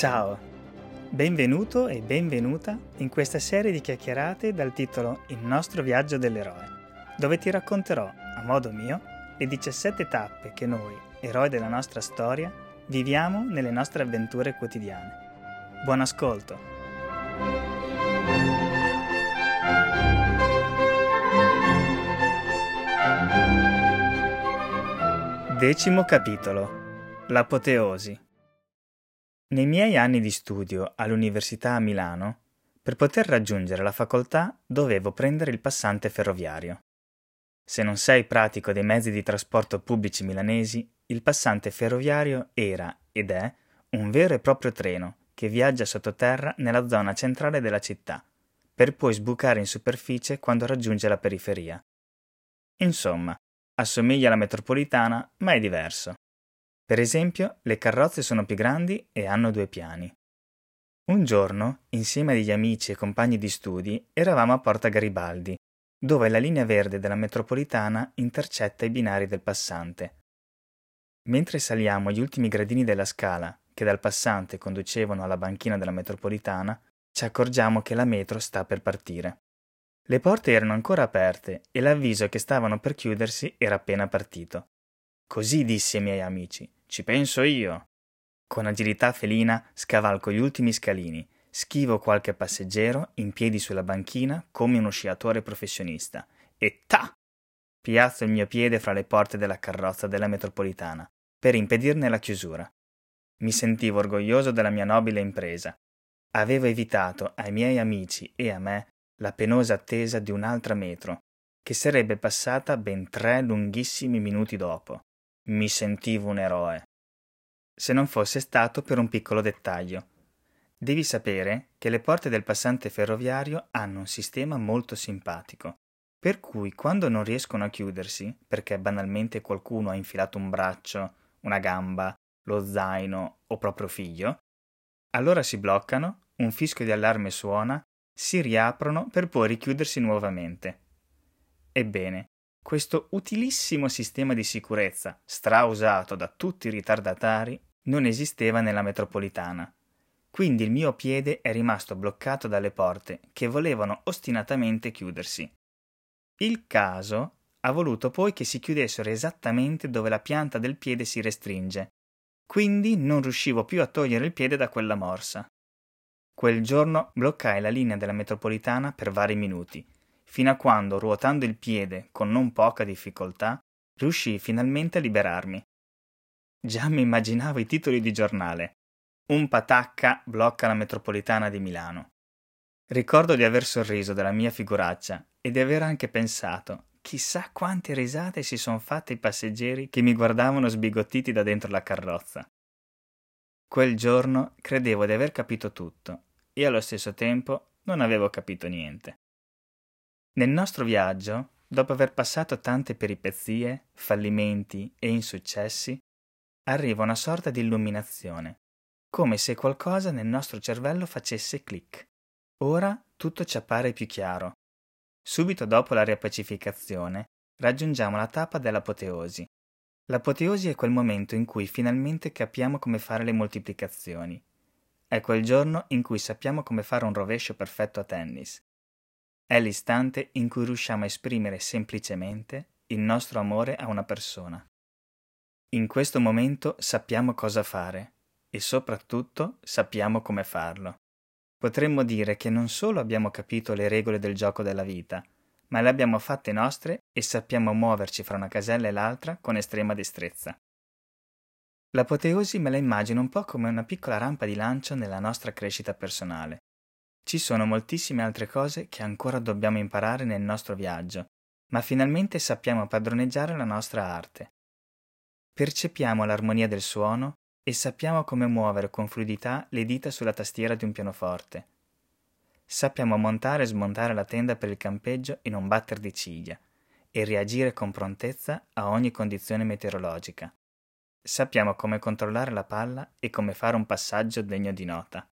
Ciao, benvenuto e benvenuta in questa serie di chiacchierate dal titolo Il nostro viaggio dell'eroe, dove ti racconterò, a modo mio, le 17 tappe che noi, eroi della nostra storia, viviamo nelle nostre avventure quotidiane. Buon ascolto! Decimo capitolo L'apoteosi Nei miei anni di studio all'Università a Milano, per poter raggiungere la facoltà dovevo prendere il passante ferroviario. Se non sei pratico dei mezzi di trasporto pubblici milanesi, il passante ferroviario era ed è un vero e proprio treno che viaggia sottoterra nella zona centrale della città, per poi sbucare in superficie quando raggiunge la periferia. Insomma, assomiglia alla metropolitana, ma è diverso. Per esempio, le carrozze sono più grandi e hanno due piani. Un giorno, insieme agli amici e compagni di studi, eravamo a Porta Garibaldi, dove la linea verde della metropolitana intercetta i binari del passante. Mentre saliamo gli ultimi gradini della scala che dal passante conducevano alla banchina della metropolitana, ci accorgiamo che la metro sta per partire. Le porte erano ancora aperte e l'avviso che stavano per chiudersi era appena partito. Così dissi ai miei amici: Ci penso io. Con agilità felina scavalco gli ultimi scalini, schivo qualche passeggero in piedi sulla banchina come uno sciatore professionista e ta! Piazzo il mio piede fra le porte della carrozza della metropolitana per impedirne la chiusura. Mi sentivo orgoglioso della mia nobile impresa. Avevo evitato ai miei amici e a me la penosa attesa di un'altra metro, che sarebbe passata ben tre lunghissimi minuti dopo. Mi sentivo un eroe. Se non fosse stato per un piccolo dettaglio. Devi sapere che le porte del passante ferroviario hanno un sistema molto simpatico, per cui quando non riescono a chiudersi, perché banalmente qualcuno ha infilato un braccio, una gamba, lo zaino o proprio figlio, allora si bloccano, un fischio di allarme suona si riaprono per poi richiudersi nuovamente. Ebbene, questo utilissimo sistema di sicurezza, strausato da tutti i ritardatari, non esisteva nella metropolitana. Quindi il mio piede è rimasto bloccato dalle porte che volevano ostinatamente chiudersi. Il caso ha voluto poi che si chiudessero esattamente dove la pianta del piede si restringe, quindi non riuscivo più a togliere il piede da quella morsa. Quel giorno bloccai la linea della metropolitana per vari minuti, fino a quando, ruotando il piede con non poca difficoltà, riuscii finalmente a liberarmi. Già mi immaginavo i titoli di giornale. Un patacca blocca la metropolitana di Milano. Ricordo di aver sorriso della mia figuraccia e di aver anche pensato chissà quante risate si sono fatte i passeggeri che mi guardavano sbigottiti da dentro la carrozza. Quel giorno credevo di aver capito tutto e allo stesso tempo non avevo capito niente. Nel nostro viaggio, dopo aver passato tante peripezie, fallimenti e insuccessi, arriva una sorta di illuminazione, come se qualcosa nel nostro cervello facesse clic. Ora tutto ci appare più chiaro. Subito dopo la riappacificazione, raggiungiamo la tappa dell'apoteosi. L'apoteosi è quel momento in cui finalmente capiamo come fare le moltiplicazioni è quel giorno in cui sappiamo come fare un rovescio perfetto a tennis. È l'istante in cui riusciamo a esprimere semplicemente il nostro amore a una persona. In questo momento sappiamo cosa fare e soprattutto sappiamo come farlo. Potremmo dire che non solo abbiamo capito le regole del gioco della vita, ma le abbiamo fatte nostre e sappiamo muoverci fra una casella e l'altra con estrema destrezza. L'apoteosi me la immagino un po' come una piccola rampa di lancio nella nostra crescita personale. Ci sono moltissime altre cose che ancora dobbiamo imparare nel nostro viaggio, ma finalmente sappiamo padroneggiare la nostra arte. Percepiamo l'armonia del suono e sappiamo come muovere con fluidità le dita sulla tastiera di un pianoforte. Sappiamo montare e smontare la tenda per il campeggio in un batter di ciglia e reagire con prontezza a ogni condizione meteorologica. Sappiamo come controllare la palla e come fare un passaggio degno di nota.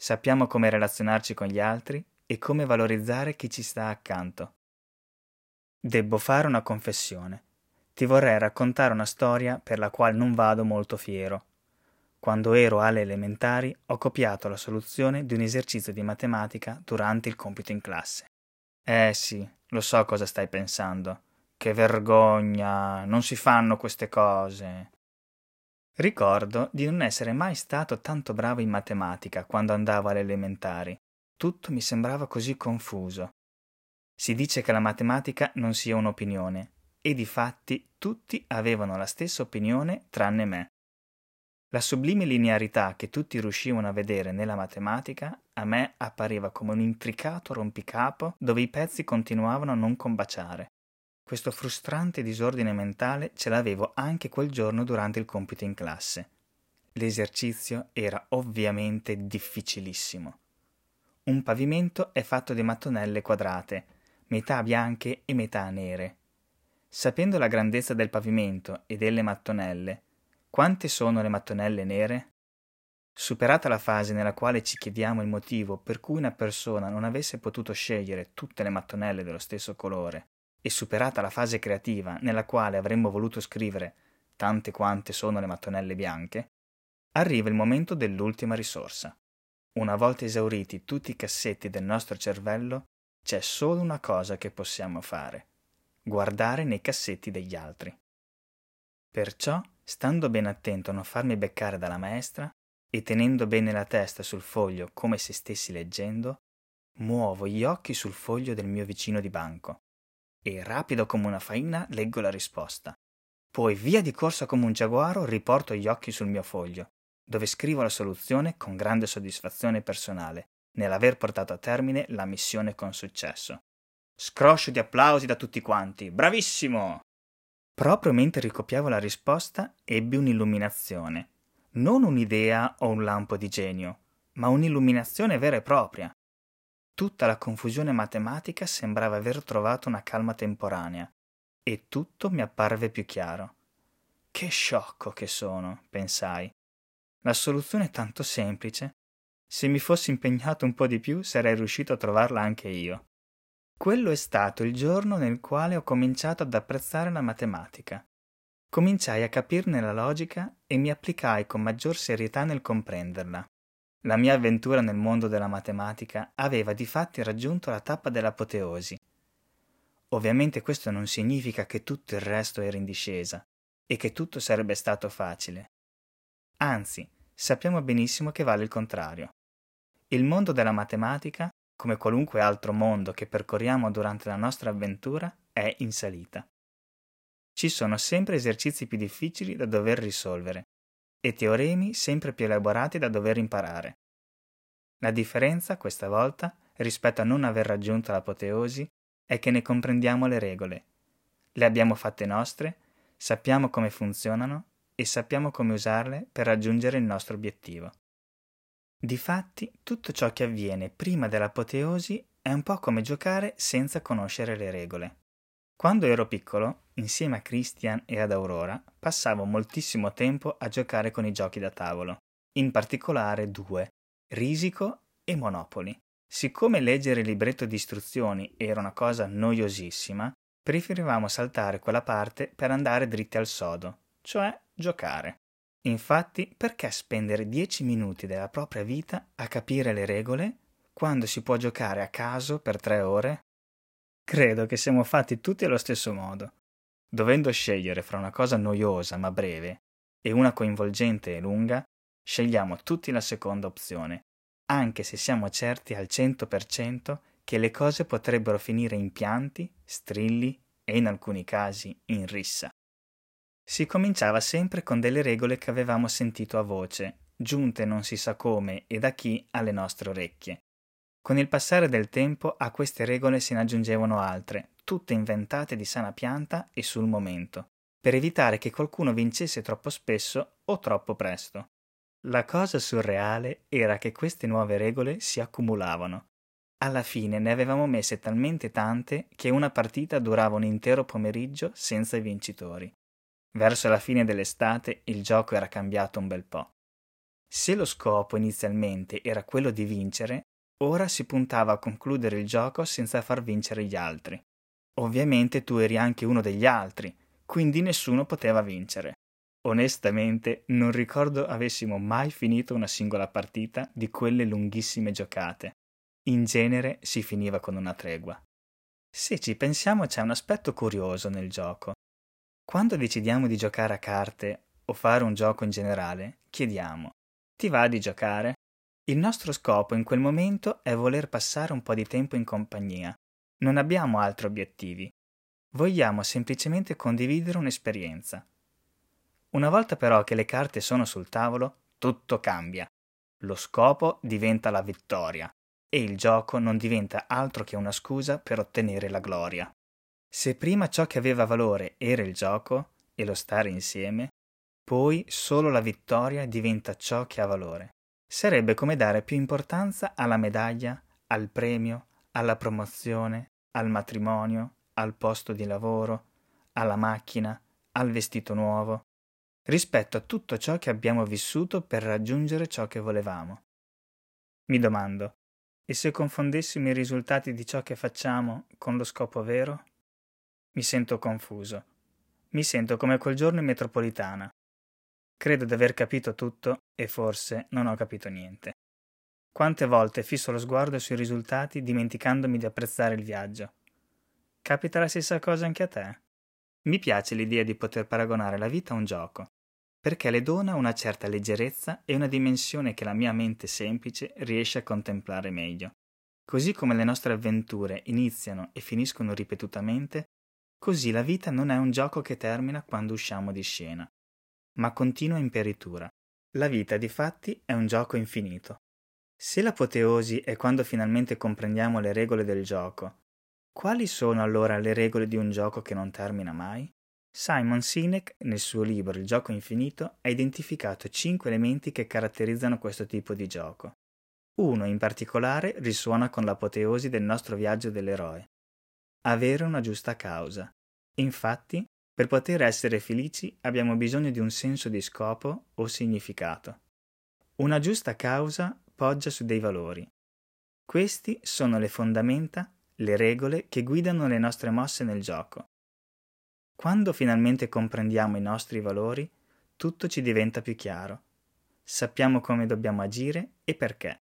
Sappiamo come relazionarci con gli altri e come valorizzare chi ci sta accanto. Debbo fare una confessione. Ti vorrei raccontare una storia per la quale non vado molto fiero. quando ero alle elementari, ho copiato la soluzione di un esercizio di matematica durante il compito in classe. Eh sì, lo so cosa stai pensando. Che vergogna, non si fanno queste cose. Ricordo di non essere mai stato tanto bravo in matematica quando andavo alle elementari. Tutto mi sembrava così confuso. Si dice che la matematica non sia un'opinione, e di fatti tutti avevano la stessa opinione tranne me. La sublime linearità che tutti riuscivano a vedere nella matematica a me appariva come un intricato rompicapo dove i pezzi continuavano a non combaciare. Questo frustrante disordine mentale ce l'avevo anche quel giorno durante il compito in classe. L'esercizio era ovviamente difficilissimo. Un pavimento è fatto di mattonelle quadrate, metà bianche e metà nere. Sapendo la grandezza del pavimento e delle mattonelle, quante sono le mattonelle nere? Superata la fase nella quale ci chiediamo il motivo per cui una persona non avesse potuto scegliere tutte le mattonelle dello stesso colore, e superata la fase creativa nella quale avremmo voluto scrivere tante quante sono le mattonelle bianche, arriva il momento dell'ultima risorsa. Una volta esauriti tutti i cassetti del nostro cervello, c'è solo una cosa che possiamo fare guardare nei cassetti degli altri. Perciò stando ben attento a non farmi beccare dalla maestra e tenendo bene la testa sul foglio come se stessi leggendo, muovo gli occhi sul foglio del mio vicino di banco e rapido come una faina leggo la risposta. Poi via di corsa come un giaguaro riporto gli occhi sul mio foglio, dove scrivo la soluzione con grande soddisfazione personale nell'aver portato a termine la missione con successo. Scroscio di applausi da tutti quanti. Bravissimo! Proprio mentre ricopiavo la risposta, ebbi un'illuminazione. Non un'idea o un lampo di genio, ma un'illuminazione vera e propria. Tutta la confusione matematica sembrava aver trovato una calma temporanea, e tutto mi apparve più chiaro. Che sciocco che sono, pensai. La soluzione è tanto semplice. Se mi fossi impegnato un po' di più sarei riuscito a trovarla anche io. Quello è stato il giorno nel quale ho cominciato ad apprezzare la matematica. Cominciai a capirne la logica e mi applicai con maggior serietà nel comprenderla. La mia avventura nel mondo della matematica aveva di fatti raggiunto la tappa dell'apoteosi. Ovviamente questo non significa che tutto il resto era in discesa e che tutto sarebbe stato facile. Anzi, sappiamo benissimo che vale il contrario. Il mondo della matematica come qualunque altro mondo che percorriamo durante la nostra avventura, è in salita. Ci sono sempre esercizi più difficili da dover risolvere e teoremi sempre più elaborati da dover imparare. La differenza, questa volta, rispetto a non aver raggiunto l'apoteosi, è che ne comprendiamo le regole. Le abbiamo fatte nostre, sappiamo come funzionano e sappiamo come usarle per raggiungere il nostro obiettivo. Difatti, tutto ciò che avviene prima dell'apoteosi è un po' come giocare senza conoscere le regole. Quando ero piccolo, insieme a Christian e ad Aurora, passavo moltissimo tempo a giocare con i giochi da tavolo, in particolare due, Risico e Monopoli. Siccome leggere il libretto di istruzioni era una cosa noiosissima, preferivamo saltare quella parte per andare dritti al sodo, cioè giocare. Infatti, perché spendere dieci minuti della propria vita a capire le regole quando si può giocare a caso per tre ore? Credo che siamo fatti tutti allo stesso modo. Dovendo scegliere fra una cosa noiosa ma breve e una coinvolgente e lunga, scegliamo tutti la seconda opzione, anche se siamo certi al cento per cento che le cose potrebbero finire in pianti, strilli e in alcuni casi in rissa. Si cominciava sempre con delle regole che avevamo sentito a voce, giunte non si sa come e da chi alle nostre orecchie. Con il passare del tempo a queste regole se ne aggiungevano altre, tutte inventate di sana pianta e sul momento, per evitare che qualcuno vincesse troppo spesso o troppo presto. La cosa surreale era che queste nuove regole si accumulavano. Alla fine ne avevamo messe talmente tante che una partita durava un intero pomeriggio senza i vincitori. Verso la fine dell'estate il gioco era cambiato un bel po'. Se lo scopo inizialmente era quello di vincere, ora si puntava a concludere il gioco senza far vincere gli altri. Ovviamente tu eri anche uno degli altri, quindi nessuno poteva vincere. Onestamente non ricordo avessimo mai finito una singola partita di quelle lunghissime giocate. In genere si finiva con una tregua. Se ci pensiamo c'è un aspetto curioso nel gioco. Quando decidiamo di giocare a carte o fare un gioco in generale, chiediamo Ti va di giocare? Il nostro scopo in quel momento è voler passare un po' di tempo in compagnia. Non abbiamo altri obiettivi. Vogliamo semplicemente condividere un'esperienza. Una volta però che le carte sono sul tavolo, tutto cambia. Lo scopo diventa la vittoria e il gioco non diventa altro che una scusa per ottenere la gloria. Se prima ciò che aveva valore era il gioco e lo stare insieme, poi solo la vittoria diventa ciò che ha valore. Sarebbe come dare più importanza alla medaglia, al premio, alla promozione, al matrimonio, al posto di lavoro, alla macchina, al vestito nuovo, rispetto a tutto ciò che abbiamo vissuto per raggiungere ciò che volevamo. Mi domando, e se confondessimo i risultati di ciò che facciamo con lo scopo vero? Mi sento confuso. Mi sento come quel giorno in metropolitana. Credo di aver capito tutto e forse non ho capito niente. Quante volte fisso lo sguardo sui risultati dimenticandomi di apprezzare il viaggio. Capita la stessa cosa anche a te? Mi piace l'idea di poter paragonare la vita a un gioco, perché le dona una certa leggerezza e una dimensione che la mia mente semplice riesce a contemplare meglio. Così come le nostre avventure iniziano e finiscono ripetutamente, così la vita non è un gioco che termina quando usciamo di scena, ma continua in peritura. La vita, di fatti, è un gioco infinito. Se l'apoteosi è quando finalmente comprendiamo le regole del gioco, quali sono allora le regole di un gioco che non termina mai? Simon Sinek, nel suo libro Il gioco infinito, ha identificato cinque elementi che caratterizzano questo tipo di gioco. Uno in particolare risuona con l'apoteosi del nostro viaggio dell'eroe. Avere una giusta causa. Infatti, per poter essere felici abbiamo bisogno di un senso di scopo o significato. Una giusta causa poggia su dei valori. Questi sono le fondamenta, le regole che guidano le nostre mosse nel gioco. Quando finalmente comprendiamo i nostri valori, tutto ci diventa più chiaro. Sappiamo come dobbiamo agire e perché.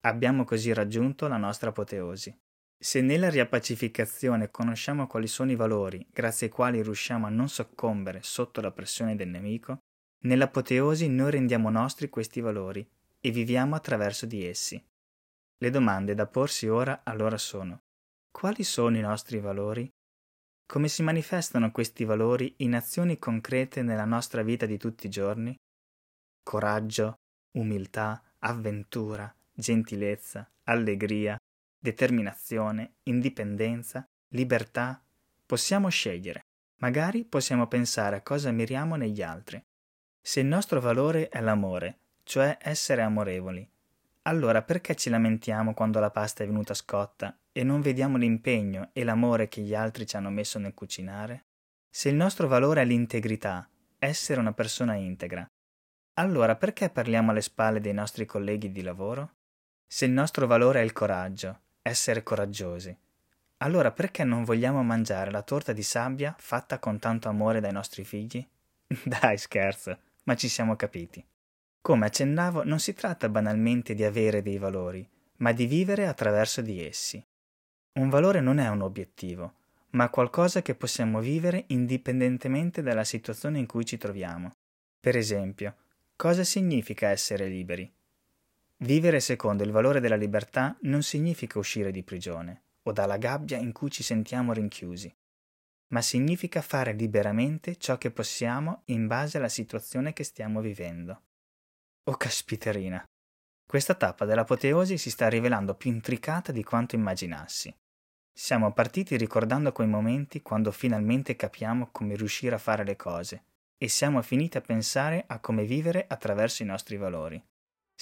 Abbiamo così raggiunto la nostra apoteosi. Se nella riappacificazione conosciamo quali sono i valori grazie ai quali riusciamo a non soccombere sotto la pressione del nemico, nell'apoteosi noi rendiamo nostri questi valori e viviamo attraverso di essi. Le domande da porsi ora allora sono: quali sono i nostri valori? Come si manifestano questi valori in azioni concrete nella nostra vita di tutti i giorni? Coraggio, umiltà, avventura, gentilezza, allegria, determinazione, indipendenza, libertà. Possiamo scegliere. Magari possiamo pensare a cosa miriamo negli altri. Se il nostro valore è l'amore, cioè essere amorevoli, allora perché ci lamentiamo quando la pasta è venuta scotta e non vediamo l'impegno e l'amore che gli altri ci hanno messo nel cucinare? Se il nostro valore è l'integrità, essere una persona integra, allora perché parliamo alle spalle dei nostri colleghi di lavoro? Se il nostro valore è il coraggio, essere coraggiosi, allora perché non vogliamo mangiare la torta di sabbia fatta con tanto amore dai nostri figli? Dai, scherzo, ma ci siamo capiti. Come accennavo, non si tratta banalmente di avere dei valori, ma di vivere attraverso di essi. Un valore non è un obiettivo, ma qualcosa che possiamo vivere indipendentemente dalla situazione in cui ci troviamo. Per esempio, cosa significa essere liberi? Vivere secondo il valore della libertà non significa uscire di prigione o dalla gabbia in cui ci sentiamo rinchiusi, ma significa fare liberamente ciò che possiamo in base alla situazione che stiamo vivendo. Oh caspiterina! Questa tappa dell'apoteosi si sta rivelando più intricata di quanto immaginassi. Siamo partiti ricordando quei momenti quando finalmente capiamo come riuscire a fare le cose e siamo finiti a pensare a come vivere attraverso i nostri valori.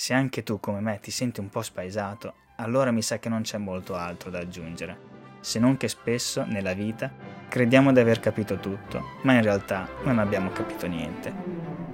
Se anche tu come me ti senti un po' spaesato, allora mi sa che non c'è molto altro da aggiungere, se non che spesso nella vita crediamo di aver capito tutto, ma in realtà non abbiamo capito niente.